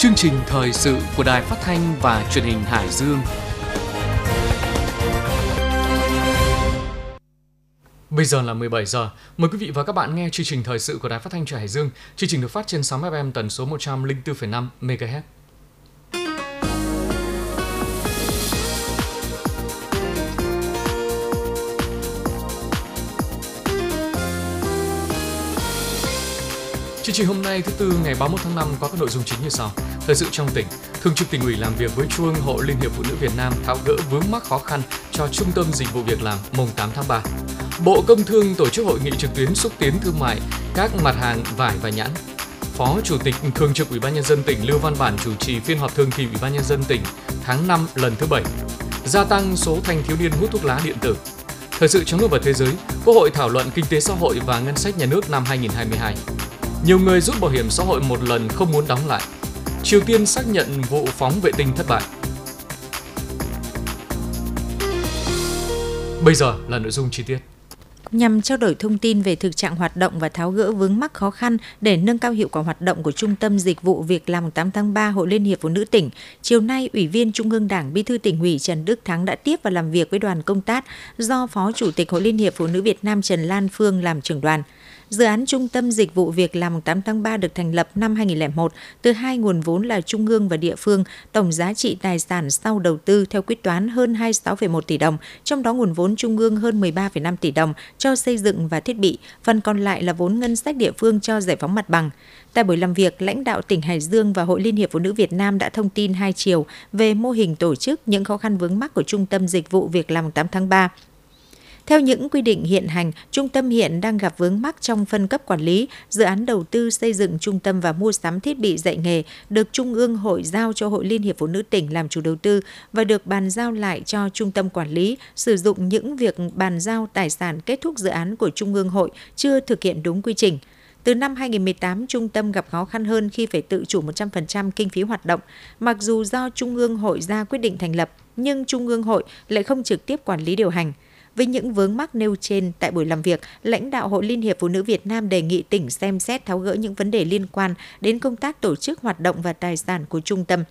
Chương trình thời sự của Đài Phát thanh và Truyền hình Hải Dương. Bây giờ là 17 giờ. Mời quý vị và các bạn nghe chương trình thời sự của Đài Phát thanh Truyền Hải Dương. Chương trình được phát trên sóng FM tần số 104,5 MHz. Chương trình hôm nay thứ tư ngày 31 tháng 5 có các nội dung chính như sau. Thời sự trong tỉnh, Thường trực tỉnh ủy làm việc với Trung ương Hội Liên hiệp Phụ nữ Việt Nam tháo gỡ vướng mắc khó khăn cho Trung tâm Dịch vụ Việc làm mùng 8 tháng 3. Bộ Công Thương tổ chức hội nghị trực tuyến xúc tiến thương mại các mặt hàng vải và nhãn. Phó Chủ tịch Thường trực Ủy ban nhân dân tỉnh Lưu Văn Bản chủ trì phiên họp thường kỳ Ủy ban nhân dân tỉnh tháng 5 lần thứ 7. Gia tăng số thanh thiếu niên hút thuốc lá điện tử. Thời sự trong nước và thế giới, Quốc hội thảo luận kinh tế xã hội và ngân sách nhà nước năm 2022. Nhiều người rút bảo hiểm xã hội một lần không muốn đóng lại. Triều Tiên xác nhận vụ phóng vệ tinh thất bại. Bây giờ là nội dung chi tiết nhằm trao đổi thông tin về thực trạng hoạt động và tháo gỡ vướng mắc khó khăn để nâng cao hiệu quả hoạt động của Trung tâm Dịch vụ Việc làm 8 tháng 3 Hội Liên hiệp Phụ nữ tỉnh. Chiều nay, Ủy viên Trung ương Đảng Bí thư tỉnh ủy Trần Đức Thắng đã tiếp và làm việc với đoàn công tác do Phó Chủ tịch Hội Liên hiệp Phụ nữ Việt Nam Trần Lan Phương làm trưởng đoàn. Dự án Trung tâm Dịch vụ Việc làm 8 tháng 3 được thành lập năm 2001 từ hai nguồn vốn là Trung ương và địa phương, tổng giá trị tài sản sau đầu tư theo quyết toán hơn 26,1 tỷ đồng, trong đó nguồn vốn Trung ương hơn 13,5 tỷ đồng cho xây dựng và thiết bị, phần còn lại là vốn ngân sách địa phương cho giải phóng mặt bằng. Tại buổi làm việc, lãnh đạo tỉnh Hải Dương và Hội Liên hiệp Phụ nữ Việt Nam đã thông tin hai chiều về mô hình tổ chức những khó khăn vướng mắc của Trung tâm Dịch vụ Việc làm 8 tháng 3 theo những quy định hiện hành, trung tâm hiện đang gặp vướng mắc trong phân cấp quản lý, dự án đầu tư xây dựng trung tâm và mua sắm thiết bị dạy nghề được Trung ương Hội giao cho Hội Liên hiệp Phụ nữ tỉnh làm chủ đầu tư và được bàn giao lại cho trung tâm quản lý sử dụng những việc bàn giao tài sản kết thúc dự án của Trung ương Hội chưa thực hiện đúng quy trình. Từ năm 2018, trung tâm gặp khó khăn hơn khi phải tự chủ 100% kinh phí hoạt động. Mặc dù do Trung ương hội ra quyết định thành lập, nhưng Trung ương hội lại không trực tiếp quản lý điều hành. Với những vướng mắc nêu trên tại buổi làm việc, lãnh đạo Hội Liên hiệp Phụ nữ Việt Nam đề nghị tỉnh xem xét tháo gỡ những vấn đề liên quan đến công tác tổ chức hoạt động và tài sản của trung tâm.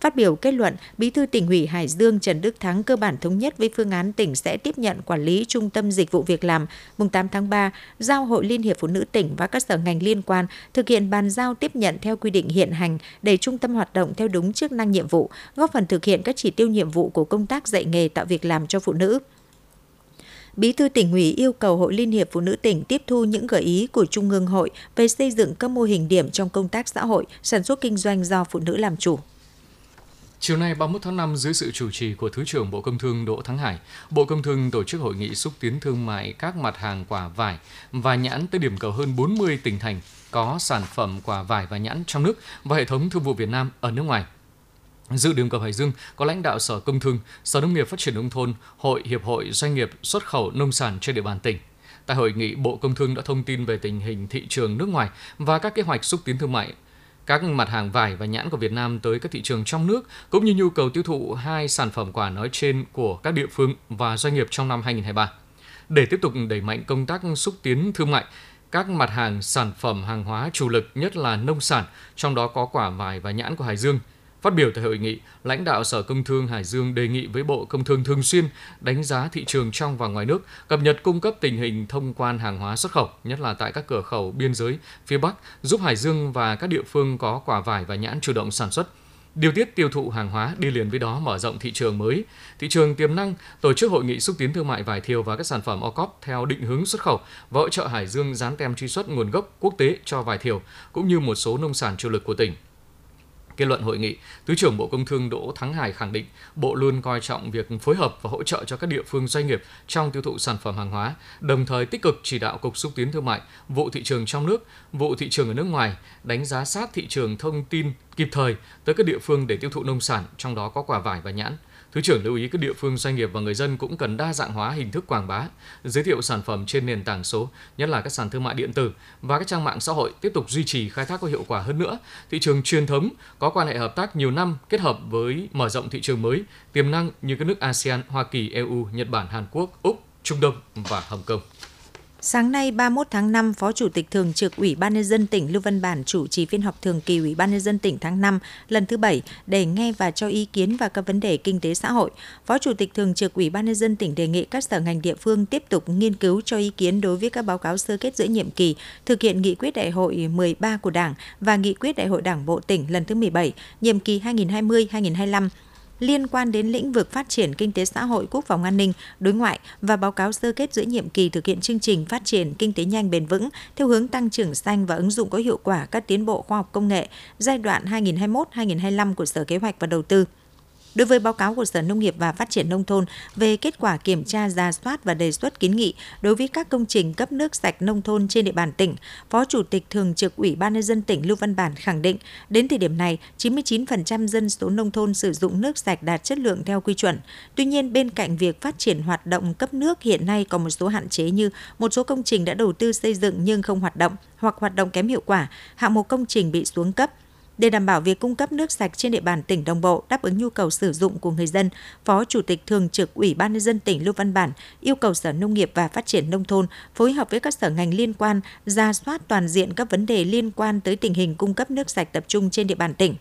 Phát biểu kết luận, Bí thư tỉnh ủy Hải Dương Trần Đức Thắng cơ bản thống nhất với phương án tỉnh sẽ tiếp nhận quản lý Trung tâm Dịch vụ Việc làm mùng 8 tháng 3, giao Hội Liên hiệp Phụ nữ tỉnh và các sở ngành liên quan thực hiện bàn giao tiếp nhận theo quy định hiện hành để trung tâm hoạt động theo đúng chức năng nhiệm vụ, góp phần thực hiện các chỉ tiêu nhiệm vụ của công tác dạy nghề tạo việc làm cho phụ nữ. Bí thư tỉnh ủy yêu cầu Hội Liên hiệp Phụ nữ tỉnh tiếp thu những gợi ý của Trung ương hội về xây dựng các mô hình điểm trong công tác xã hội, sản xuất kinh doanh do phụ nữ làm chủ. Chiều nay 31 tháng 5 dưới sự chủ trì của Thứ trưởng Bộ Công Thương Đỗ Thắng Hải, Bộ Công Thương tổ chức hội nghị xúc tiến thương mại các mặt hàng quả vải và nhãn tới điểm cầu hơn 40 tỉnh thành có sản phẩm quả vải và nhãn trong nước và hệ thống thương vụ Việt Nam ở nước ngoài. Dự điểm cầu Hải Dương có lãnh đạo Sở Công Thương, Sở Nông nghiệp Phát triển Nông thôn, Hội Hiệp hội Doanh nghiệp xuất khẩu nông sản trên địa bàn tỉnh. Tại hội nghị, Bộ Công Thương đã thông tin về tình hình thị trường nước ngoài và các kế hoạch xúc tiến thương mại các mặt hàng vải và nhãn của Việt Nam tới các thị trường trong nước cũng như nhu cầu tiêu thụ hai sản phẩm quả nói trên của các địa phương và doanh nghiệp trong năm 2023. Để tiếp tục đẩy mạnh công tác xúc tiến thương mại, các mặt hàng sản phẩm hàng hóa chủ lực nhất là nông sản, trong đó có quả vải và nhãn của Hải Dương – Phát biểu tại hội nghị, lãnh đạo Sở Công Thương Hải Dương đề nghị với Bộ Công Thương thường xuyên đánh giá thị trường trong và ngoài nước, cập nhật cung cấp tình hình thông quan hàng hóa xuất khẩu, nhất là tại các cửa khẩu biên giới phía Bắc, giúp Hải Dương và các địa phương có quả vải và nhãn chủ động sản xuất, điều tiết tiêu thụ hàng hóa đi liền với đó mở rộng thị trường mới, thị trường tiềm năng, tổ chức hội nghị xúc tiến thương mại vải thiều và các sản phẩm OCOP theo định hướng xuất khẩu và hỗ trợ Hải Dương dán tem truy xuất nguồn gốc quốc tế cho vải thiều cũng như một số nông sản chủ lực của tỉnh. Kết luận hội nghị, Thứ trưởng Bộ Công Thương Đỗ Thắng Hải khẳng định Bộ luôn coi trọng việc phối hợp và hỗ trợ cho các địa phương doanh nghiệp trong tiêu thụ sản phẩm hàng hóa, đồng thời tích cực chỉ đạo Cục Xúc tiến Thương mại, vụ thị trường trong nước, vụ thị trường ở nước ngoài, đánh giá sát thị trường thông tin kịp thời tới các địa phương để tiêu thụ nông sản, trong đó có quả vải và nhãn. Thứ trưởng lưu ý các địa phương doanh nghiệp và người dân cũng cần đa dạng hóa hình thức quảng bá, giới thiệu sản phẩm trên nền tảng số, nhất là các sàn thương mại điện tử và các trang mạng xã hội tiếp tục duy trì khai thác có hiệu quả hơn nữa. Thị trường truyền thống có quan hệ hợp tác nhiều năm kết hợp với mở rộng thị trường mới, tiềm năng như các nước ASEAN, Hoa Kỳ, EU, Nhật Bản, Hàn Quốc, Úc, Trung Đông và Hồng Kông. Sáng nay 31 tháng 5, Phó Chủ tịch Thường trực Ủy ban nhân dân tỉnh Lưu Văn Bản chủ trì phiên họp thường kỳ Ủy ban nhân dân tỉnh tháng 5 lần thứ 7 để nghe và cho ý kiến vào các vấn đề kinh tế xã hội. Phó Chủ tịch Thường trực Ủy ban nhân dân tỉnh đề nghị các sở ngành địa phương tiếp tục nghiên cứu cho ý kiến đối với các báo cáo sơ kết giữa nhiệm kỳ, thực hiện nghị quyết đại hội 13 của Đảng và nghị quyết đại hội Đảng bộ tỉnh lần thứ 17, nhiệm kỳ 2020-2025 liên quan đến lĩnh vực phát triển kinh tế xã hội, quốc phòng an ninh, đối ngoại và báo cáo sơ kết giữa nhiệm kỳ thực hiện chương trình phát triển kinh tế nhanh bền vững theo hướng tăng trưởng xanh và ứng dụng có hiệu quả các tiến bộ khoa học công nghệ giai đoạn 2021-2025 của Sở Kế hoạch và Đầu tư. Đối với báo cáo của Sở Nông nghiệp và Phát triển Nông thôn về kết quả kiểm tra, ra soát và đề xuất kiến nghị đối với các công trình cấp nước sạch nông thôn trên địa bàn tỉnh, Phó Chủ tịch Thường trực Ủy ban nhân dân tỉnh Lưu Văn Bản khẳng định, đến thời điểm này, 99% dân số nông thôn sử dụng nước sạch đạt chất lượng theo quy chuẩn. Tuy nhiên, bên cạnh việc phát triển hoạt động cấp nước hiện nay còn một số hạn chế như một số công trình đã đầu tư xây dựng nhưng không hoạt động hoặc hoạt động kém hiệu quả, hạng mục công trình bị xuống cấp, để đảm bảo việc cung cấp nước sạch trên địa bàn tỉnh đồng bộ đáp ứng nhu cầu sử dụng của người dân, Phó Chủ tịch Thường trực Ủy ban nhân dân tỉnh Lưu Văn Bản yêu cầu Sở Nông nghiệp và Phát triển nông thôn phối hợp với các sở ngành liên quan ra soát toàn diện các vấn đề liên quan tới tình hình cung cấp nước sạch tập trung trên địa bàn tỉnh.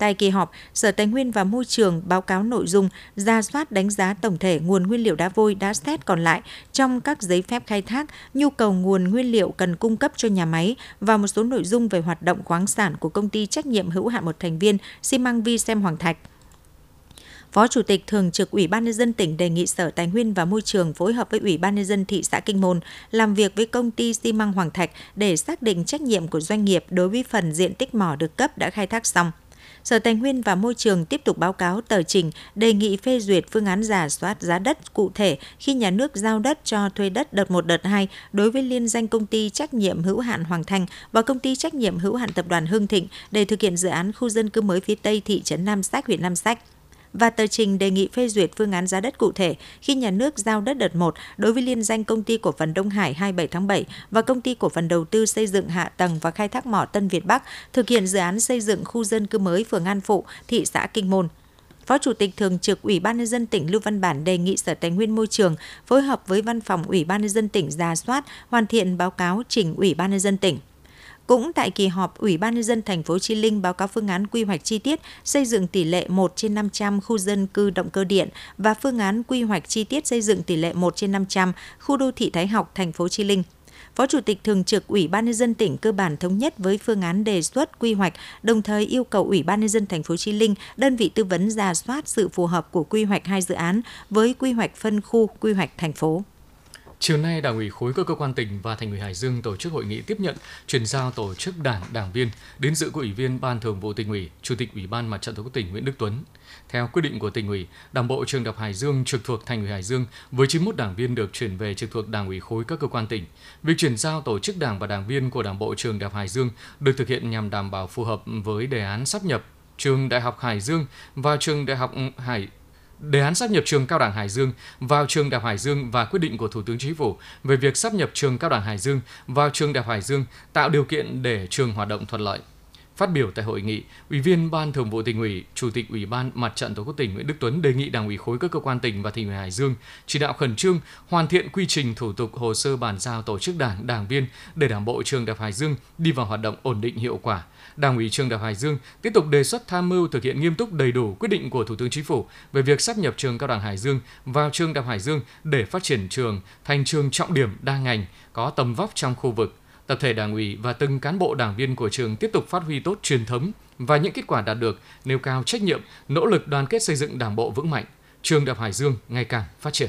Tại kỳ họp, Sở Tài nguyên và Môi trường báo cáo nội dung ra soát đánh giá tổng thể nguồn nguyên liệu đá vôi đá xét còn lại trong các giấy phép khai thác, nhu cầu nguồn nguyên liệu cần cung cấp cho nhà máy và một số nội dung về hoạt động khoáng sản của công ty trách nhiệm hữu hạn một thành viên xi măng Vi Xem Hoàng Thạch. Phó Chủ tịch Thường trực Ủy ban nhân dân tỉnh đề nghị Sở Tài nguyên và Môi trường phối hợp với Ủy ban nhân dân thị xã Kinh Môn làm việc với công ty xi măng Hoàng Thạch để xác định trách nhiệm của doanh nghiệp đối với phần diện tích mỏ được cấp đã khai thác xong. Sở Tài nguyên và Môi trường tiếp tục báo cáo tờ trình đề nghị phê duyệt phương án giả soát giá đất cụ thể khi nhà nước giao đất cho thuê đất đợt 1 đợt 2 đối với liên danh công ty trách nhiệm hữu hạn Hoàng Thanh và công ty trách nhiệm hữu hạn tập đoàn Hưng Thịnh để thực hiện dự án khu dân cư mới phía Tây thị trấn Nam Sách, huyện Nam Sách và tờ trình đề nghị phê duyệt phương án giá đất cụ thể khi nhà nước giao đất đợt 1 đối với liên danh công ty cổ phần Đông Hải 27 tháng 7 và công ty cổ phần đầu tư xây dựng hạ tầng và khai thác mỏ Tân Việt Bắc thực hiện dự án xây dựng khu dân cư mới phường An Phụ, thị xã Kinh Môn. Phó Chủ tịch Thường trực Ủy ban nhân dân tỉnh Lưu Văn Bản đề nghị Sở Tài nguyên Môi trường phối hợp với Văn phòng Ủy ban nhân dân tỉnh ra soát, hoàn thiện báo cáo trình Ủy ban nhân dân tỉnh. Cũng tại kỳ họp, Ủy ban nhân dân thành phố Chi Linh báo cáo phương án quy hoạch chi tiết xây dựng tỷ lệ 1 trên 500 khu dân cư động cơ điện và phương án quy hoạch chi tiết xây dựng tỷ lệ 1 trên 500 khu đô thị Thái học thành phố Chi Linh. Phó Chủ tịch Thường trực Ủy ban nhân dân tỉnh cơ bản thống nhất với phương án đề xuất quy hoạch, đồng thời yêu cầu Ủy ban nhân dân thành phố Chi Linh đơn vị tư vấn ra soát sự phù hợp của quy hoạch hai dự án với quy hoạch phân khu quy hoạch thành phố. Chiều nay, Đảng ủy khối các cơ quan tỉnh và Thành ủy Hải Dương tổ chức hội nghị tiếp nhận, chuyển giao tổ chức đảng, đảng viên đến dự của Ủy viên Ban Thường vụ tỉnh ủy, Chủ tịch Ủy ban Mặt trận Tổ quốc tỉnh Nguyễn Đức Tuấn. Theo quyết định của tỉnh ủy, Đảng bộ trường Đại học Hải Dương trực thuộc Thành ủy Hải Dương với 91 đảng viên được chuyển về trực thuộc Đảng ủy khối các cơ quan tỉnh. Việc chuyển giao tổ chức đảng và đảng viên của Đảng bộ trường Đại học Hải Dương được thực hiện nhằm đảm bảo phù hợp với đề án sắp nhập trường Đại học Hải Dương và trường Đại học Hải đề án sắp nhập trường Cao đẳng Hải Dương vào trường Đại học Hải Dương và quyết định của Thủ tướng Chính phủ về việc sắp nhập trường Cao đẳng Hải Dương vào trường Đại học Hải Dương tạo điều kiện để trường hoạt động thuận lợi. Phát biểu tại hội nghị, Ủy viên Ban Thường vụ tỉnh ủy, Chủ tịch Ủy ban Mặt trận Tổ quốc tỉnh Nguyễn Đức Tuấn đề nghị Đảng ủy khối các cơ quan tỉnh và tỉnh ủy Hải Dương chỉ đạo khẩn trương hoàn thiện quy trình thủ tục hồ sơ bàn giao tổ chức đảng, đảng viên để Đảng bộ trường Đại học Hải Dương đi vào hoạt động ổn định hiệu quả, Đảng ủy trường Đại học Hải Dương tiếp tục đề xuất tham mưu thực hiện nghiêm túc đầy đủ quyết định của Thủ tướng Chính phủ về việc sắp nhập trường Cao đẳng Hải Dương vào trường Đại học Hải Dương để phát triển trường thành trường trọng điểm đa ngành có tầm vóc trong khu vực. Tập thể Đảng ủy và từng cán bộ đảng viên của trường tiếp tục phát huy tốt truyền thống và những kết quả đạt được, nêu cao trách nhiệm, nỗ lực đoàn kết xây dựng Đảng bộ vững mạnh, trường Đại học Hải Dương ngày càng phát triển.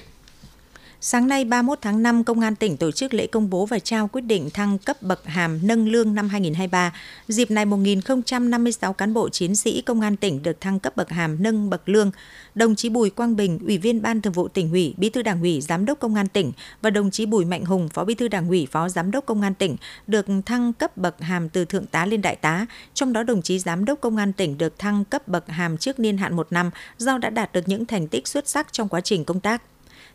Sáng nay 31 tháng 5, Công an tỉnh tổ chức lễ công bố và trao quyết định thăng cấp bậc hàm nâng lương năm 2023. Dịp này 1.056 cán bộ chiến sĩ Công an tỉnh được thăng cấp bậc hàm nâng bậc lương. Đồng chí Bùi Quang Bình, Ủy viên Ban Thường vụ tỉnh ủy, Bí thư Đảng ủy, Giám đốc Công an tỉnh và đồng chí Bùi Mạnh Hùng, Phó Bí thư Đảng ủy, Phó Giám đốc Công an tỉnh được thăng cấp bậc hàm từ thượng tá lên đại tá. Trong đó đồng chí Giám đốc Công an tỉnh được thăng cấp bậc hàm trước niên hạn một năm do đã đạt được những thành tích xuất sắc trong quá trình công tác.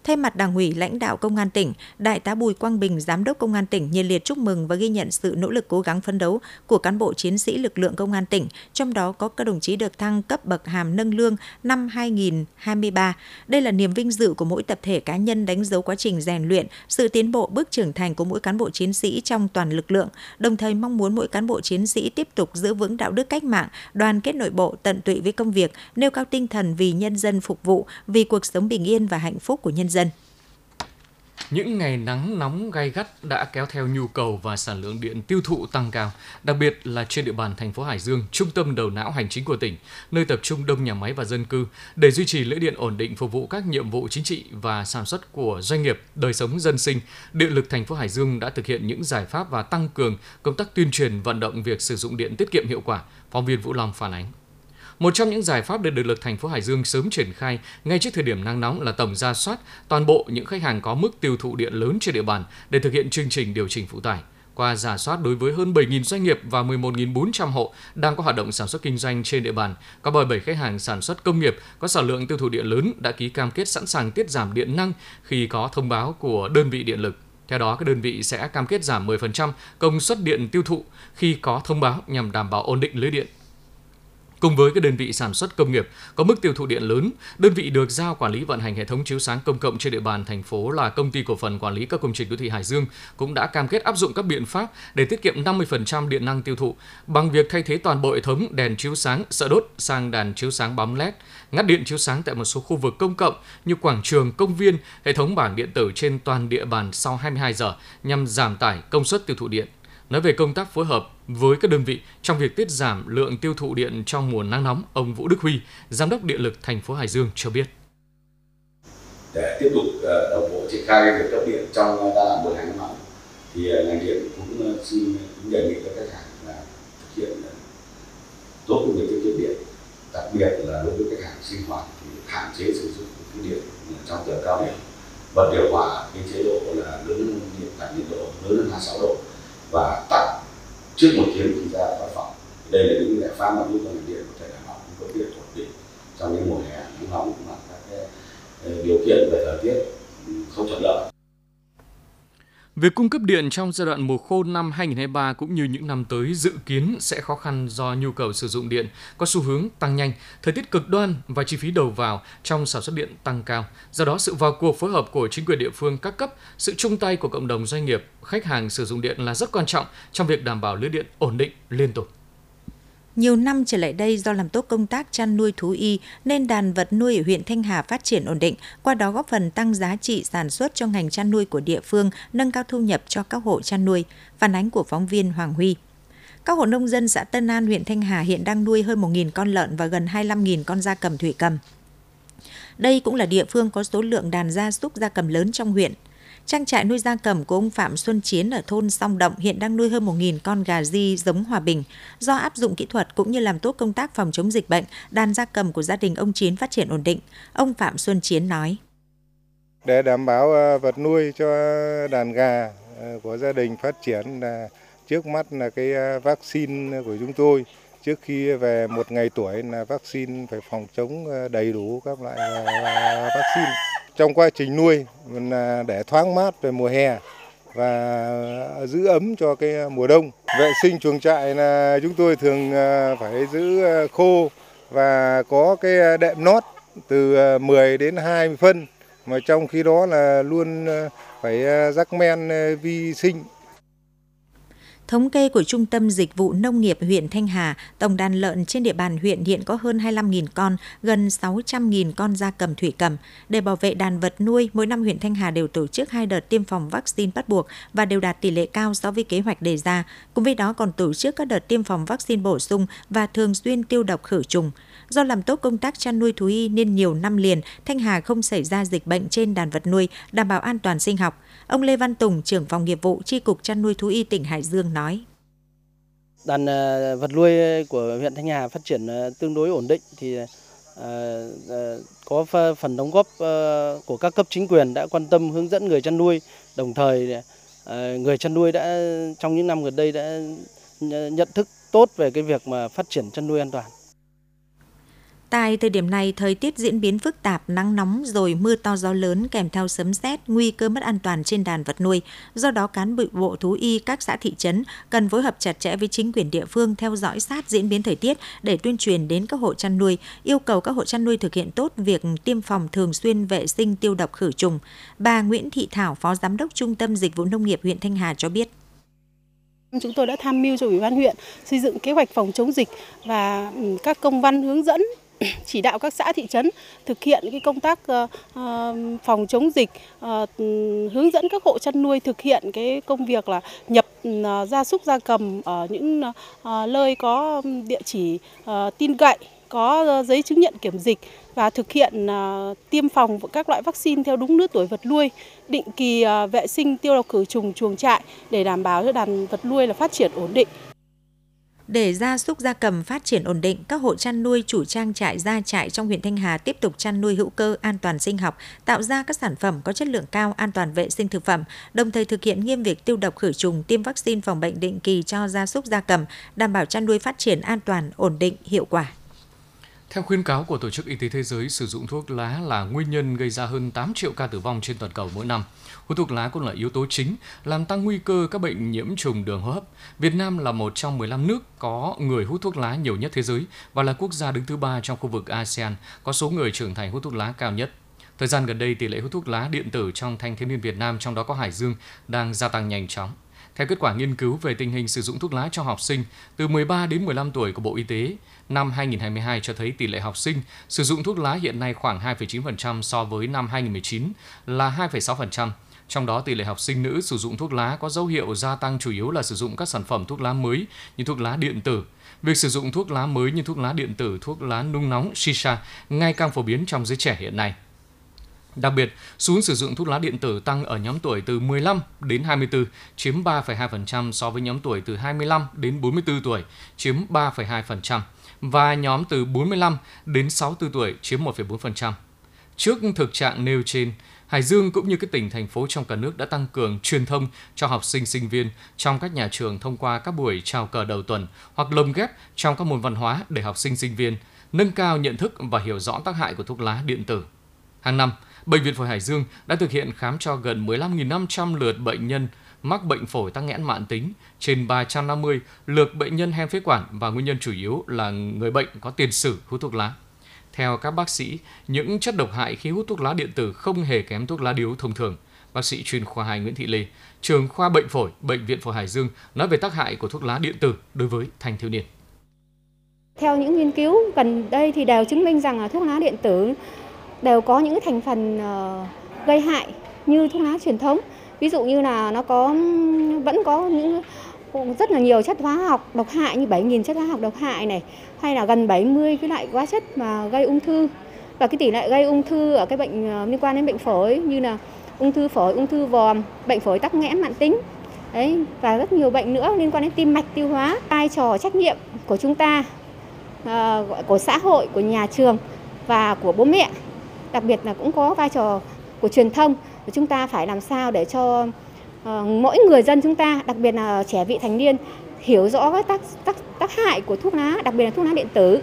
Thay mặt Đảng ủy lãnh đạo Công an tỉnh, Đại tá Bùi Quang Bình, Giám đốc Công an tỉnh nhiệt liệt chúc mừng và ghi nhận sự nỗ lực cố gắng phấn đấu của cán bộ chiến sĩ lực lượng Công an tỉnh, trong đó có các đồng chí được thăng cấp bậc hàm nâng lương năm 2023. Đây là niềm vinh dự của mỗi tập thể cá nhân đánh dấu quá trình rèn luyện, sự tiến bộ bước trưởng thành của mỗi cán bộ chiến sĩ trong toàn lực lượng, đồng thời mong muốn mỗi cán bộ chiến sĩ tiếp tục giữ vững đạo đức cách mạng, đoàn kết nội bộ, tận tụy với công việc, nêu cao tinh thần vì nhân dân phục vụ, vì cuộc sống bình yên và hạnh phúc của nhân dân. Những ngày nắng nóng gay gắt đã kéo theo nhu cầu và sản lượng điện tiêu thụ tăng cao, đặc biệt là trên địa bàn thành phố Hải Dương, trung tâm đầu não hành chính của tỉnh, nơi tập trung đông nhà máy và dân cư. Để duy trì lưỡi điện ổn định phục vụ các nhiệm vụ chính trị và sản xuất của doanh nghiệp, đời sống dân sinh, Điện lực thành phố Hải Dương đã thực hiện những giải pháp và tăng cường công tác tuyên truyền vận động việc sử dụng điện tiết kiệm hiệu quả. Phóng viên Vũ Long phản ánh. Một trong những giải pháp được điện lực thành phố Hải Dương sớm triển khai ngay trước thời điểm nắng nóng là tổng ra soát toàn bộ những khách hàng có mức tiêu thụ điện lớn trên địa bàn để thực hiện chương trình điều chỉnh phụ tải. Qua giả soát đối với hơn 7.000 doanh nghiệp và 11.400 hộ đang có hoạt động sản xuất kinh doanh trên địa bàn, có 17 khách hàng sản xuất công nghiệp có sản lượng tiêu thụ điện lớn đã ký cam kết sẵn sàng tiết giảm điện năng khi có thông báo của đơn vị điện lực. Theo đó, các đơn vị sẽ cam kết giảm 10% công suất điện tiêu thụ khi có thông báo nhằm đảm bảo ổn định lưới điện. Cùng với các đơn vị sản xuất công nghiệp có mức tiêu thụ điện lớn, đơn vị được giao quản lý vận hành hệ thống chiếu sáng công cộng trên địa bàn thành phố là công ty cổ phần quản lý các công trình đô thị Hải Dương cũng đã cam kết áp dụng các biện pháp để tiết kiệm 50% điện năng tiêu thụ bằng việc thay thế toàn bộ hệ thống đèn chiếu sáng sợ đốt sang đèn chiếu sáng bấm LED, ngắt điện chiếu sáng tại một số khu vực công cộng như quảng trường, công viên, hệ thống bảng điện tử trên toàn địa bàn sau 22 giờ nhằm giảm tải công suất tiêu thụ điện. Nói về công tác phối hợp với các đơn vị trong việc tiết giảm lượng tiêu thụ điện trong mùa nắng nóng, ông Vũ Đức Huy, giám đốc điện lực thành phố Hải Dương cho biết. Để tiếp tục ờ, đồng bộ triển khai việc cấp điện trong giai đoạn mùa nắng nóng, thì ờ, ngành điện cũng ờ, xin cũng đề nghị các khách hàng là thực hiện tốt công việc tiết kiệm điện, đặc biệt là đối với khách hàng sinh hoạt thì hạn chế sử dụng cái điện trong giờ cao điểm. Bật điều hòa cái chế độ là lớn điện đạt nhiệt độ lớn hơn 26 độ và tắt trước một tiếng khi ra khỏi phòng. Đây là những giải pháp mà giúp cho ngành điện có thể đảm bảo những cấp điện ổn định trong những mùa hè nắng nóng mà các ờ, điều kiện về thời tiết không thuận lợi. Việc cung cấp điện trong giai đoạn mùa khô năm 2023 cũng như những năm tới dự kiến sẽ khó khăn do nhu cầu sử dụng điện có xu hướng tăng nhanh, thời tiết cực đoan và chi phí đầu vào trong sản xuất điện tăng cao. Do đó, sự vào cuộc phối hợp của chính quyền địa phương các cấp, sự chung tay của cộng đồng doanh nghiệp, khách hàng sử dụng điện là rất quan trọng trong việc đảm bảo lưới điện ổn định liên tục. Nhiều năm trở lại đây do làm tốt công tác chăn nuôi thú y nên đàn vật nuôi ở huyện Thanh Hà phát triển ổn định, qua đó góp phần tăng giá trị sản xuất cho ngành chăn nuôi của địa phương, nâng cao thu nhập cho các hộ chăn nuôi. Phản ánh của phóng viên Hoàng Huy. Các hộ nông dân xã Tân An, huyện Thanh Hà hiện đang nuôi hơn 1.000 con lợn và gần 25.000 con gia cầm thủy cầm. Đây cũng là địa phương có số lượng đàn gia súc gia cầm lớn trong huyện. Trang trại nuôi gia cầm của ông Phạm Xuân Chiến ở thôn Song Động hiện đang nuôi hơn 1.000 con gà di giống hòa bình. Do áp dụng kỹ thuật cũng như làm tốt công tác phòng chống dịch bệnh, đàn gia cầm của gia đình ông Chiến phát triển ổn định. Ông Phạm Xuân Chiến nói. Để đảm bảo ờ, vật nuôi cho đàn gà ờ, của gia đình phát triển là trước mắt là cái ờ, vaccine của chúng tôi trước khi về một ngày tuổi là vaccine phải phòng chống đầy đủ các loại vaccine trong quá trình nuôi để thoáng mát về mùa hè và giữ ấm cho cái mùa đông. Vệ sinh chuồng trại là chúng tôi thường à, phải giữ à, khô và có cái đệm nót từ à, 10 đến 20 phân mà trong khi đó là luôn phải rắc men vi sinh Thống kê của Trung tâm Dịch vụ Nông nghiệp huyện Thanh Hà, tổng đàn lợn trên địa bàn huyện hiện có hơn 25.000 con, gần 600.000 con gia cầm thủy cầm. Để bảo vệ đàn vật nuôi, mỗi năm huyện Thanh Hà đều tổ chức hai đợt tiêm phòng vaccine bắt buộc và đều đạt tỷ lệ cao so với kế hoạch đề ra. Cùng với đó còn tổ chức các đợt tiêm phòng vaccine bổ sung và thường xuyên tiêu độc khử trùng. Do làm tốt công tác chăn nuôi thú y nên nhiều năm liền, Thanh Hà không xảy ra dịch bệnh trên đàn vật nuôi, đảm bảo an toàn sinh học. Ông Lê Văn Tùng, trưởng phòng nghiệp vụ Tri Cục Chăn nuôi Thú y tỉnh Hải Dương nói. Đàn ờ, vật nuôi của huyện Thanh Hà phát triển ờ, tương đối ổn định thì ờ, có phần đóng góp của các cấp chính quyền đã quan tâm hướng dẫn người chăn nuôi, đồng thời người chăn nuôi đã trong những năm gần đây đã nhận thức tốt về cái việc mà phát triển chăn nuôi an toàn. Tại thời điểm này, thời tiết diễn biến phức tạp, nắng nóng rồi mưa to gió lớn kèm theo sấm sét, nguy cơ mất an toàn trên đàn vật nuôi. Do đó, cán bộ thú y các xã thị trấn cần phối hợp chặt chẽ với chính quyền địa phương theo dõi sát diễn biến thời tiết để tuyên truyền đến các hộ chăn nuôi, yêu cầu các hộ chăn nuôi thực hiện tốt việc tiêm phòng thường xuyên vệ sinh tiêu độc khử trùng. Bà Nguyễn Thị Thảo, Phó Giám đốc Trung tâm Dịch vụ Nông nghiệp huyện Thanh Hà cho biết. Chúng tôi đã tham mưu cho Ủy ban huyện xây dựng kế hoạch phòng chống dịch và ừ, các công văn hướng dẫn chỉ đạo các xã thị trấn thực hiện cái công tác ờ, ờ, phòng chống dịch ờ, hướng dẫn các hộ chăn nuôi thực hiện cái công việc là nhập ừ, gia súc gia cầm ở những nơi có địa chỉ tin cậy có giấy chứng nhận kiểm dịch và thực hiện tiêm phòng các loại vaccine theo đúng lứa tuổi vật nuôi, định kỳ vệ sinh tiêu độc khử trùng chuồng trại để đảm bảo cho đàn vật nuôi là phát triển ổn định. Để gia súc gia cầm phát triển ổn định, các hộ chăn nuôi chủ trang trại gia trại trong huyện Thanh Hà tiếp tục chăn nuôi hữu cơ an toàn sinh học, tạo ra các sản phẩm có chất lượng cao, an toàn vệ sinh thực phẩm, đồng thời thực hiện nghiêm việc tiêu độc khử trùng, tiêm vaccine phòng bệnh định kỳ cho gia súc gia cầm, đảm bảo chăn nuôi phát triển an toàn, ổn định, hiệu quả. Theo khuyến cáo của Tổ chức Y tế Thế giới, sử dụng thuốc lá là nguyên nhân gây ra hơn 8 triệu ca tử vong trên toàn cầu mỗi năm. Hút thuốc lá cũng là yếu tố chính làm tăng nguy cơ các bệnh nhiễm trùng đường hô hấp. Việt Nam là một trong 15 nước có người hút thuốc lá nhiều nhất thế giới và là quốc gia đứng thứ ba trong khu vực ASEAN có số người trưởng thành hút thuốc lá cao nhất. Thời gian gần đây, tỷ lệ hút thuốc lá điện tử trong thanh thiếu niên Việt Nam, trong đó có Hải Dương, đang gia tăng nhanh chóng. Theo kết quả nghiên cứu về tình hình sử dụng thuốc lá cho học sinh từ 13 đến 15 tuổi của Bộ Y tế, năm 2022 cho thấy tỷ lệ học sinh sử dụng thuốc lá hiện nay khoảng 2,9% so với năm 2019 là 2,6%. Trong đó tỷ lệ học sinh nữ sử dụng thuốc lá có dấu hiệu gia tăng chủ yếu là sử dụng các sản phẩm thuốc lá mới như thuốc lá điện tử. Việc sử dụng thuốc lá mới như thuốc lá điện tử, thuốc lá nung nóng, shisha ngày càng phổ biến trong giới trẻ hiện nay. Đặc biệt, xu hướng sử dụng thuốc lá điện tử tăng ở nhóm tuổi từ 15 đến 24, chiếm 3,2% so với nhóm tuổi từ 25 đến 44 tuổi, chiếm 3,2%, và nhóm từ 45 đến 64 tuổi, chiếm 1,4%. Trước thực trạng nêu trên, Hải Dương cũng như các tỉnh thành phố trong cả nước đã tăng cường truyền thông cho học sinh sinh viên trong các nhà trường thông qua các buổi chào cờ đầu tuần hoặc lồng ghép trong các môn văn hóa để học sinh sinh viên nâng cao nhận thức và hiểu rõ tác hại của thuốc lá điện tử. Hàng năm, Bệnh viện Phổi Hải Dương đã thực hiện khám cho gần 15.500 lượt bệnh nhân mắc bệnh phổi tắc nghẽn mạng tính, trên 350 lượt bệnh nhân hen phế quản và nguyên nhân chủ yếu là người bệnh có tiền sử hút thuốc lá. Theo các bác sĩ, những chất độc hại khi hút thuốc lá điện tử không hề kém thuốc lá điếu thông thường. Bác sĩ chuyên khoa 2 Nguyễn Thị Lê, trường khoa bệnh phổi, Bệnh viện Phổi Hải Dương nói về tác hại của thuốc lá điện tử đối với thanh thiếu niên. Theo những nghiên cứu gần đây thì đều chứng minh rằng là thuốc lá điện tử đều có những thành phần ờ, gây hại như thuốc lá truyền thống. Ví dụ như là nó có vẫn có những rất là nhiều chất hóa học độc hại như 7.000 chất hóa học độc hại này hay là gần 70 cái loại hóa chất mà gây ung thư. Và cái tỷ lệ gây ung thư ở cái bệnh ờ, liên quan đến bệnh phổi như là ung thư phổi, ung thư vòm, bệnh phổi tắc nghẽn mạng tính. Đấy và rất nhiều bệnh nữa liên quan đến tim mạch tiêu hóa. Vai trò trách nhiệm của chúng ta ờ, của xã hội của nhà trường và của bố mẹ đặc biệt là cũng có vai trò của truyền thông chúng ta phải làm sao để cho ờ, mỗi người dân chúng ta, đặc biệt là trẻ vị thành niên hiểu rõ các tác, tác, tác hại của thuốc lá, đặc biệt là thuốc lá điện tử.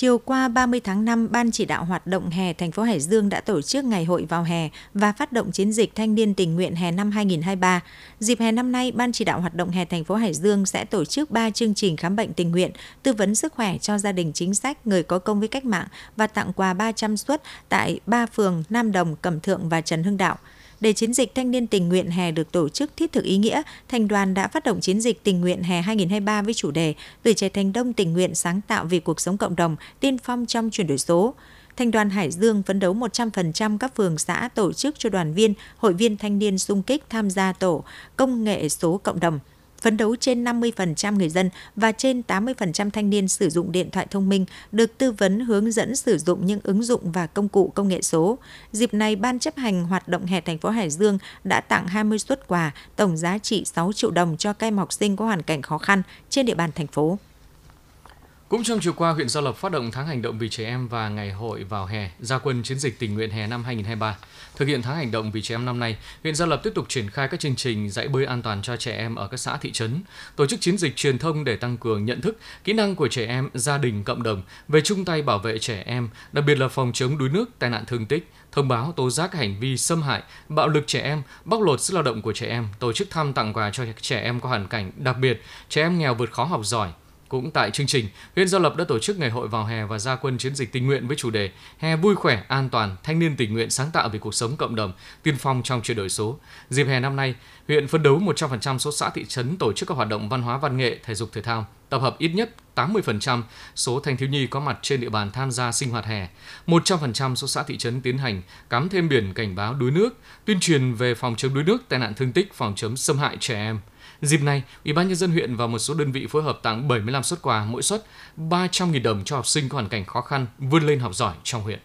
Chiều qua 30 tháng 5, Ban chỉ đạo hoạt động hè thành phố Hải Dương đã tổ chức ngày hội vào hè và phát động chiến dịch thanh niên tình nguyện hè năm 2023. Dịp hè năm nay, Ban chỉ đạo hoạt động hè thành phố Hải Dương sẽ tổ chức 3 chương trình khám bệnh tình nguyện, tư vấn sức khỏe cho gia đình chính sách, người có công với cách mạng và tặng quà 300 suất tại 3 phường Nam Đồng, Cẩm Thượng và Trần Hưng Đạo. Để chiến dịch thanh niên tình nguyện hè được tổ chức thiết thực ý nghĩa, thành đoàn đã phát động chiến dịch tình nguyện hè 2023 với chủ đề Tuổi trẻ thành đông tình nguyện sáng tạo vì cuộc sống cộng đồng, tiên phong trong chuyển đổi số. Thành đoàn Hải Dương phấn đấu 100% các phường xã tổ chức cho đoàn viên, hội viên thanh niên sung kích tham gia tổ công nghệ số cộng đồng phấn đấu trên 50% người dân và trên 80% thanh niên sử dụng điện thoại thông minh được tư vấn hướng dẫn sử dụng những ứng dụng và công cụ công nghệ số. Dịp này, Ban chấp hành hoạt động hè thành phố Hải Dương đã tặng 20 suất quà tổng giá trị 6 triệu đồng cho các em học sinh có hoàn cảnh khó khăn trên địa bàn thành phố. Cũng trong chiều qua, huyện Gia Lộc phát động tháng hành động vì trẻ em và ngày hội vào hè, gia quân chiến dịch tình nguyện hè năm 2023. Thực hiện tháng hành động vì trẻ em năm nay, huyện Gia Lộc tiếp tục triển khai các chương trình dạy bơi an toàn cho trẻ em ở các xã thị trấn, tổ chức chiến dịch truyền thông để tăng cường nhận thức, kỹ năng của trẻ em, gia đình, cộng đồng về chung tay bảo vệ trẻ em, đặc biệt là phòng chống đuối nước, tai nạn thương tích, thông báo tố giác hành vi xâm hại, bạo lực trẻ em, bóc lột sức lao động của trẻ em, tổ chức thăm tặng quà cho trẻ em có hoàn cảnh đặc biệt, trẻ em nghèo vượt khó học giỏi, cũng tại chương trình, huyện Gia Lập đã tổ chức ngày hội vào hè và gia quân chiến dịch tình nguyện với chủ đề Hè vui khỏe, an toàn, thanh niên tình nguyện sáng tạo vì cuộc sống cộng đồng, tiên phong trong chuyển đổi số. Dịp hè năm nay, huyện phấn đấu 100% số xã thị trấn tổ chức các hoạt động văn hóa văn nghệ, thể dục thể thao, tập hợp ít nhất 80% số thanh thiếu nhi có mặt trên địa bàn tham gia sinh hoạt hè. 100% số xã thị trấn tiến hành cắm thêm biển cảnh báo đuối nước, tuyên truyền về phòng chống đuối nước, tai nạn thương tích, phòng chống xâm hại trẻ em. Dịp này, Ủy ban nhân dân huyện và một số đơn vị phối hợp tặng 75 suất quà, mỗi suất 300.000 đồng cho học sinh có hoàn cảnh khó khăn vươn lên học giỏi trong huyện.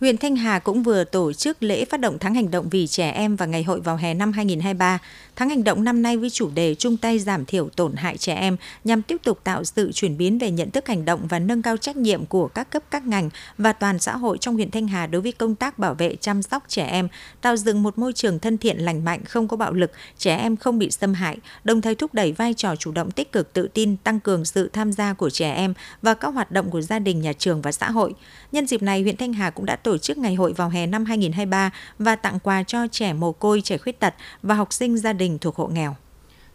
Huyện Thanh Hà cũng vừa tổ chức lễ phát động tháng hành động vì trẻ em và ngày hội vào hè năm 2023. Tháng hành động năm nay với chủ đề chung tay giảm thiểu tổn hại trẻ em nhằm tiếp tục tạo sự chuyển biến về nhận thức hành động và nâng cao trách nhiệm của các cấp các ngành và toàn xã hội trong huyện Thanh Hà đối với công tác bảo vệ chăm sóc trẻ em, tạo dựng một môi trường thân thiện lành mạnh, không có bạo lực, trẻ em không bị xâm hại, đồng thời thúc đẩy vai trò chủ động tích cực tự tin, tăng cường sự tham gia của trẻ em và các hoạt động của gia đình, nhà trường và xã hội. Nhân dịp này, huyện Thanh Hà cũng đã tổ tổ chức ngày hội vào hè năm 2023 và tặng quà cho trẻ mồ côi, trẻ khuyết tật và học sinh gia đình thuộc hộ nghèo.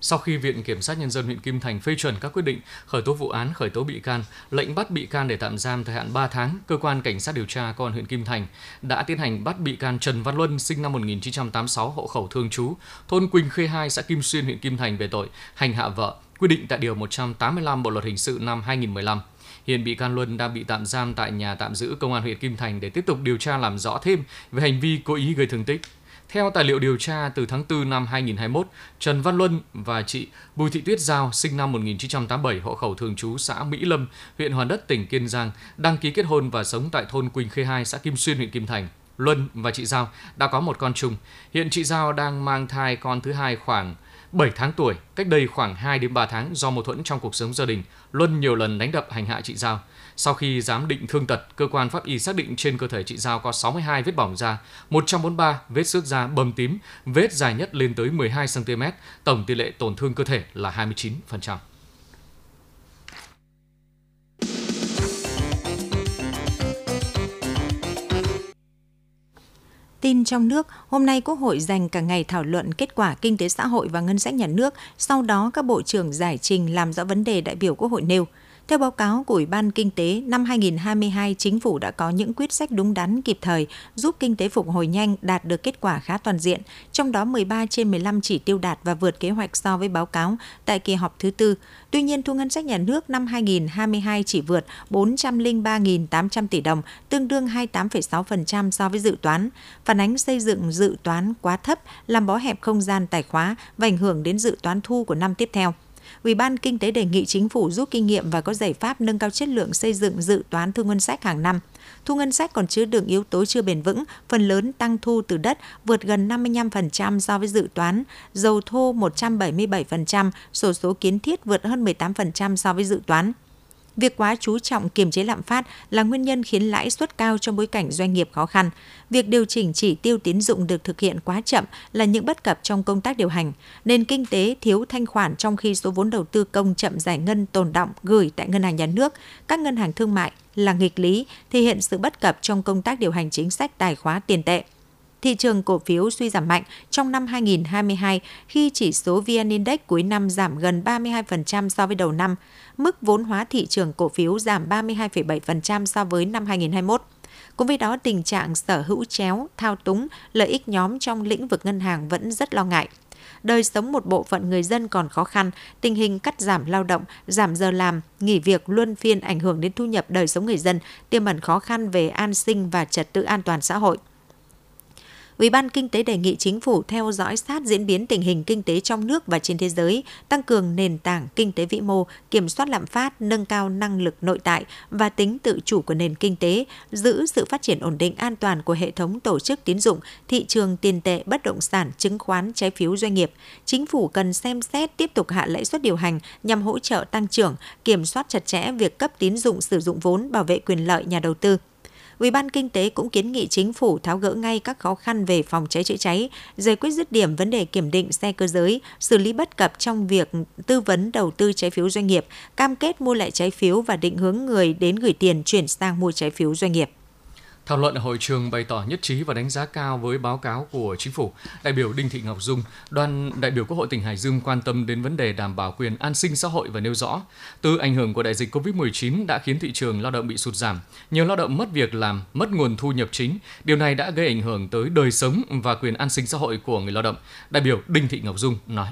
Sau khi Viện Kiểm sát Nhân dân huyện Kim Thành phê chuẩn các quyết định khởi tố vụ án, khởi tố bị can, lệnh bắt bị can để tạm giam thời hạn 3 tháng, cơ quan cảnh sát điều tra công an huyện Kim Thành đã tiến hành bắt bị can Trần Văn Luân sinh năm 1986 hộ khẩu thường trú, thôn Quỳnh Khê 2 xã Kim Xuyên huyện Kim Thành về tội hành hạ vợ, quy định tại điều 185 Bộ luật hình sự năm 2015. Hiện bị can Luân đang bị tạm giam tại nhà tạm giữ công an huyện Kim Thành để tiếp tục điều tra làm rõ thêm về hành vi cố ý gây thương tích. Theo tài liệu điều tra từ tháng 4 năm 2021, Trần Văn Luân và chị Bùi Thị Tuyết Giao sinh năm 1987 hộ khẩu thường trú xã Mỹ Lâm, huyện Hoàn Đất, tỉnh Kiên Giang, đăng ký kết hôn và sống tại thôn Quỳnh Khê 2, xã Kim Xuyên, huyện Kim Thành. Luân và chị Giao đã có một con chung. Hiện chị Giao đang mang thai con thứ hai khoảng 7 tháng tuổi, cách đây khoảng 2 đến 3 tháng do mâu thuẫn trong cuộc sống gia đình, Luân nhiều lần đánh đập hành hạ chị Giao. Sau khi giám định thương tật, cơ quan pháp y xác định trên cơ thể chị Giao có 62 vết bỏng da, 143 vết xước da bầm tím, vết dài nhất lên tới 12 cm, tổng tỷ lệ tổn thương cơ thể là 29%. Tin trong nước, hôm nay Quốc hội dành cả ngày thảo luận kết quả kinh tế xã hội và ngân sách nhà nước, sau đó các bộ trưởng giải trình làm rõ vấn đề đại biểu Quốc hội nêu. Theo báo cáo của Ủy ban Kinh tế, năm 2022, chính phủ đã có những quyết sách đúng đắn kịp thời, giúp kinh tế phục hồi nhanh, đạt được kết quả khá toàn diện, trong đó 13 trên 15 chỉ tiêu đạt và vượt kế hoạch so với báo cáo tại kỳ họp thứ tư. Tuy nhiên, thu ngân sách nhà nước năm 2022 chỉ vượt 403.800 tỷ đồng, tương đương 28,6% so với dự toán. Phản ánh xây dựng dự toán quá thấp, làm bó hẹp không gian tài khóa và ảnh hưởng đến dự toán thu của năm tiếp theo. Ủy ban Kinh tế đề nghị chính phủ rút kinh nghiệm và có giải pháp nâng cao chất lượng xây dựng dự toán thu ngân sách hàng năm. Thu ngân sách còn chứa đựng yếu tố chưa bền vững, phần lớn tăng thu từ đất vượt gần 55% so với dự toán, dầu thô 177%, sổ số kiến thiết vượt hơn 18% so với dự toán. Việc quá chú trọng kiềm chế lạm phát là nguyên nhân khiến lãi suất cao trong bối cảnh doanh nghiệp khó khăn. Việc điều chỉnh chỉ tiêu tín dụng được thực hiện quá chậm là những bất cập trong công tác điều hành. Nền kinh tế thiếu thanh khoản trong khi số vốn đầu tư công chậm giải ngân tồn động gửi tại ngân hàng nhà nước, các ngân hàng thương mại là nghịch lý, thể hiện sự bất cập trong công tác điều hành chính sách tài khóa tiền tệ thị trường cổ phiếu suy giảm mạnh trong năm 2022 khi chỉ số VN Index cuối năm giảm gần 32% so với đầu năm, mức vốn hóa thị trường cổ phiếu giảm 32,7% so với năm 2021. Cùng với đó, tình trạng sở hữu chéo, thao túng, lợi ích nhóm trong lĩnh vực ngân hàng vẫn rất lo ngại đời sống một bộ phận người dân còn khó khăn, tình hình cắt giảm lao động, giảm giờ làm, nghỉ việc luân phiên ảnh hưởng đến thu nhập đời sống người dân, tiềm ẩn khó khăn về an sinh và trật tự an toàn xã hội. Ủy ban Kinh tế đề nghị chính phủ theo dõi sát diễn biến tình hình kinh tế trong nước và trên thế giới, tăng cường nền tảng kinh tế vĩ mô, kiểm soát lạm phát, nâng cao năng lực nội tại và tính tự chủ của nền kinh tế, giữ sự phát triển ổn định an toàn của hệ thống tổ chức tín dụng, thị trường tiền tệ, bất động sản, chứng khoán, trái phiếu doanh nghiệp. Chính phủ cần xem xét tiếp tục hạ lãi suất điều hành nhằm hỗ trợ tăng trưởng, kiểm soát chặt chẽ việc cấp tín dụng sử dụng vốn bảo vệ quyền lợi nhà đầu tư. Ủy ban Kinh tế cũng kiến nghị chính phủ tháo gỡ ngay các khó khăn về phòng cháy chữa cháy, giải quyết dứt điểm vấn đề kiểm định xe cơ giới, xử lý bất cập trong việc tư vấn đầu tư trái phiếu doanh nghiệp, cam kết mua lại trái phiếu và định hướng người đến gửi tiền chuyển sang mua trái phiếu doanh nghiệp. Thảo luận ở hội trường bày tỏ nhất trí và đánh giá cao với báo cáo của chính phủ. Đại biểu Đinh Thị Ngọc Dung, đoàn đại biểu Quốc hội tỉnh Hải Dương quan tâm đến vấn đề đảm bảo quyền an sinh xã hội và nêu rõ, từ ảnh hưởng của đại dịch COVID-19 đã khiến thị trường lao động bị sụt giảm, nhiều lao động mất việc làm, mất nguồn thu nhập chính. Điều này đã gây ảnh hưởng tới đời sống và quyền an sinh xã hội của người lao động. Đại biểu Đinh Thị Ngọc Dung nói.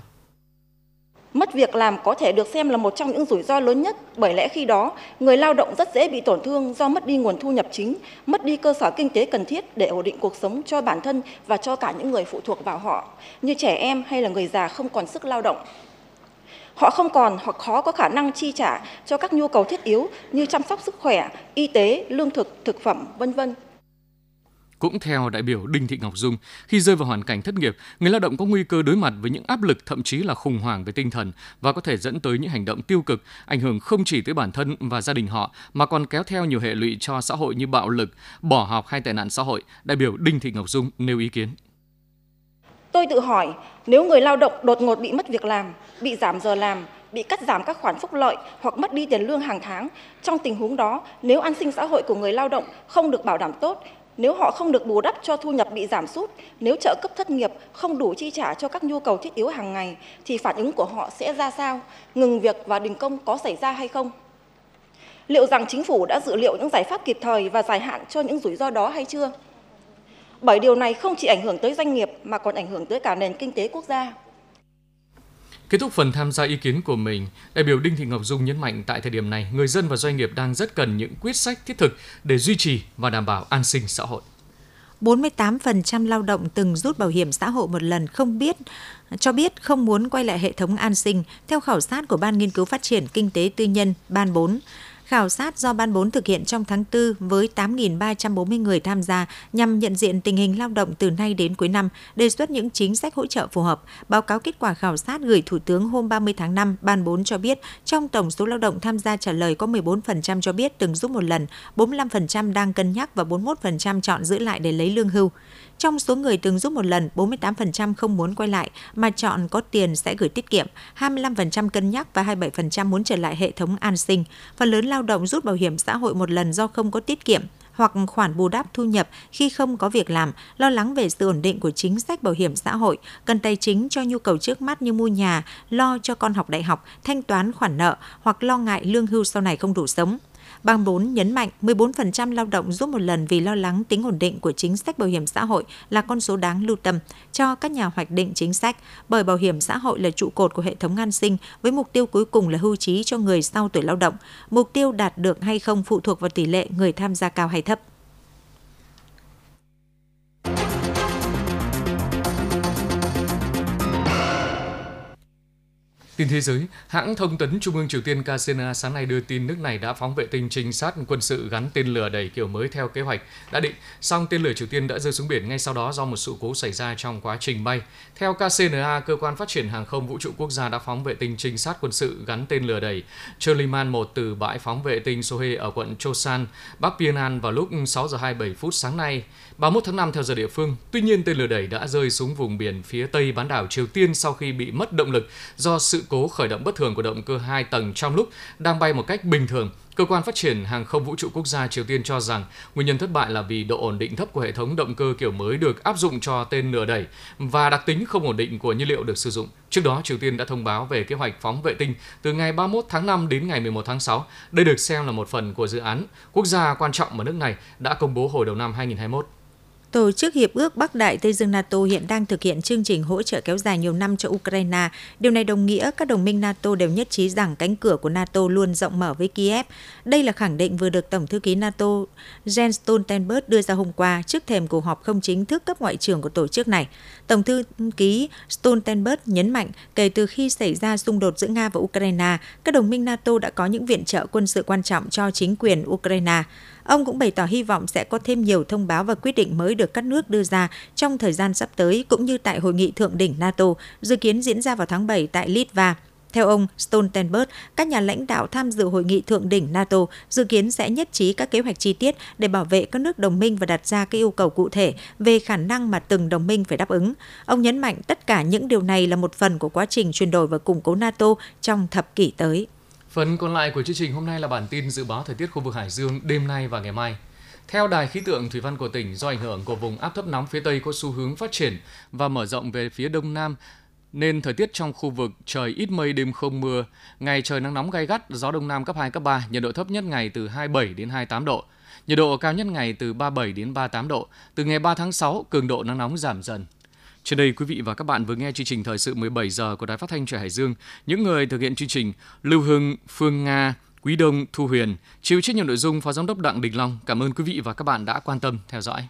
Mất việc làm có thể được xem là một trong những rủi ro lớn nhất bởi lẽ khi đó người lao động rất dễ bị tổn thương do mất đi nguồn thu nhập chính, mất đi cơ sở kinh tế cần thiết để ổn định cuộc sống cho bản thân và cho cả những người phụ thuộc vào họ, như trẻ em hay là người già không còn sức lao động. Họ không còn hoặc khó có khả năng chi trả cho các nhu cầu thiết yếu như chăm sóc sức khỏe, y tế, lương thực, thực phẩm, vân vân. Cũng theo đại biểu Đinh Thị Ngọc Dung, khi rơi vào hoàn cảnh thất nghiệp, người lao động có nguy cơ đối mặt với những áp lực thậm chí là khủng hoảng về tinh thần và có thể dẫn tới những hành động tiêu cực, ảnh hưởng không chỉ tới bản thân và gia đình họ mà còn kéo theo nhiều hệ lụy cho xã hội như bạo lực, bỏ học hay tệ nạn xã hội. Đại biểu Đinh Thị Ngọc Dung nêu ý kiến. Tôi tự hỏi, nếu người lao động đột ngột bị mất việc làm, bị giảm giờ làm, bị cắt giảm các khoản phúc lợi hoặc mất đi tiền lương hàng tháng, trong tình huống đó, nếu an sinh xã hội của người lao động không được bảo đảm tốt nếu họ không được bù đắp cho thu nhập bị giảm sút, nếu trợ cấp thất nghiệp không đủ chi trả cho các nhu cầu thiết yếu hàng ngày, thì phản ứng của họ sẽ ra sao? Ngừng việc và đình công có xảy ra hay không? Liệu rằng chính phủ đã dự liệu những giải pháp kịp thời và dài hạn cho những rủi ro đó hay chưa? Bởi điều này không chỉ ảnh hưởng tới doanh nghiệp mà còn ảnh hưởng tới cả nền kinh tế quốc gia. Kết thúc phần tham gia ý kiến của mình, đại biểu Đinh Thị Ngọc Dung nhấn mạnh tại thời điểm này, người dân và doanh nghiệp đang rất cần những quyết sách thiết thực để duy trì và đảm bảo an sinh xã hội. 48% lao động từng rút bảo hiểm xã hội một lần không biết cho biết không muốn quay lại hệ thống an sinh theo khảo sát của Ban Nghiên cứu Phát triển Kinh tế Tư nhân Ban 4. Khảo sát do Ban 4 thực hiện trong tháng 4 với 8.340 người tham gia nhằm nhận diện tình hình lao động từ nay đến cuối năm, đề xuất những chính sách hỗ trợ phù hợp. Báo cáo kết quả khảo sát gửi Thủ tướng hôm 30 tháng 5, Ban 4 cho biết trong tổng số lao động tham gia trả lời có 14% cho biết từng giúp một lần, 45% đang cân nhắc và 41% chọn giữ lại để lấy lương hưu. Trong số người từng giúp một lần, 48% không muốn quay lại mà chọn có tiền sẽ gửi tiết kiệm, 25% cân nhắc và 27% muốn trở lại hệ thống an sinh. Phần lớn lao động rút bảo hiểm xã hội một lần do không có tiết kiệm hoặc khoản bù đắp thu nhập khi không có việc làm, lo lắng về sự ổn định của chính sách bảo hiểm xã hội, cần tài chính cho nhu cầu trước mắt như mua nhà, lo cho con học đại học, thanh toán khoản nợ hoặc lo ngại lương hưu sau này không đủ sống. Bang 4 nhấn mạnh 14% lao động rút một lần vì lo lắng tính ổn định của chính sách bảo hiểm xã hội là con số đáng lưu tâm cho các nhà hoạch định chính sách, bởi bảo hiểm xã hội là trụ cột của hệ thống an sinh với mục tiêu cuối cùng là hưu trí cho người sau tuổi lao động. Mục tiêu đạt được hay không phụ thuộc vào tỷ lệ người tham gia cao hay thấp. Tin thế giới, hãng thông tấn Trung ương Triều Tiên KCNA sáng nay đưa tin nước này đã phóng vệ tinh trinh sát quân sự gắn tên lửa đẩy kiểu mới theo kế hoạch đã định. Song tên lửa Triều Tiên đã rơi xuống biển ngay sau đó do một sự cố xảy ra trong quá trình bay. Theo KCNA, cơ quan phát triển hàng không vũ trụ quốc gia đã phóng vệ tinh trinh sát quân sự gắn tên lửa đẩy Choliman 1 từ bãi phóng vệ tinh Sohe ở quận Chosan, Bắc Pyongyang vào lúc 6 giờ 27 phút sáng nay, 31 tháng 5 theo giờ địa phương. Tuy nhiên, tên lửa đẩy đã rơi xuống vùng biển phía tây bán đảo Triều Tiên sau khi bị mất động lực do sự cố khởi động bất thường của động cơ 2 tầng trong lúc đang bay một cách bình thường. Cơ quan phát triển hàng không vũ trụ quốc gia Triều Tiên cho rằng nguyên nhân thất bại là vì độ ổn định thấp của hệ thống động cơ kiểu mới được áp dụng cho tên lửa đẩy và đặc tính không ổn định của nhiên liệu được sử dụng. Trước đó, Triều Tiên đã thông báo về kế hoạch phóng vệ tinh từ ngày 31 tháng 5 đến ngày 11 tháng 6. Đây được xem là một phần của dự án quốc gia quan trọng mà nước này đã công bố hồi đầu năm 2021. Tổ chức Hiệp ước Bắc Đại Tây Dương NATO hiện đang thực hiện chương trình hỗ trợ kéo dài nhiều năm cho Ukraine. Điều này đồng nghĩa các đồng minh NATO đều nhất trí rằng cánh cửa của NATO luôn rộng mở với Kiev. Đây là khẳng định vừa được Tổng thư ký NATO Jens Stoltenberg đưa ra hôm qua trước thềm cuộc họp không chính thức cấp ngoại trưởng của tổ chức này. Tổng thư ký Stoltenberg nhấn mạnh kể từ khi xảy ra xung đột giữa Nga và Ukraine, các đồng minh NATO đã có những viện trợ quân sự quan trọng cho chính quyền Ukraine. Ông cũng bày tỏ hy vọng sẽ có thêm nhiều thông báo và quyết định mới được các nước đưa ra trong thời gian sắp tới cũng như tại hội nghị thượng đỉnh NATO dự kiến diễn ra vào tháng 7 tại Litva. Theo ông Stoltenberg, các nhà lãnh đạo tham dự hội nghị thượng đỉnh NATO dự kiến sẽ nhất trí các kế hoạch chi tiết để bảo vệ các nước đồng minh và đặt ra các yêu cầu cụ thể về khả năng mà từng đồng minh phải đáp ứng. Ông nhấn mạnh tất cả những điều này là một phần của quá trình chuyển đổi và củng cố NATO trong thập kỷ tới. Phần còn lại của chương trình hôm nay là bản tin dự báo thời tiết khu vực Hải Dương đêm nay và ngày mai. Theo Đài khí tượng thủy văn của tỉnh, do ảnh hưởng của vùng áp thấp nóng phía Tây có xu hướng phát triển và mở rộng về phía Đông Nam, nên thời tiết trong khu vực trời ít mây đêm không mưa, ngày trời nắng nóng gai gắt, gió đông nam cấp 2 cấp 3, nhiệt độ thấp nhất ngày từ 27 đến 28 độ. Nhiệt độ cao nhất ngày từ 37 đến 38 độ. Từ ngày 3 tháng 6, cường độ nắng nóng giảm dần. Trên đây quý vị và các bạn vừa nghe chương trình thời sự 17 giờ của Đài Phát thanh Trẻ Hải Dương. Những người thực hiện chương trình Lưu Hưng, Phương Nga, Quý Đông, Thu Huyền, chịu trách nhiệm nội dung Phó Giám đốc Đặng Đình Long. Cảm ơn quý vị và các bạn đã quan tâm theo dõi.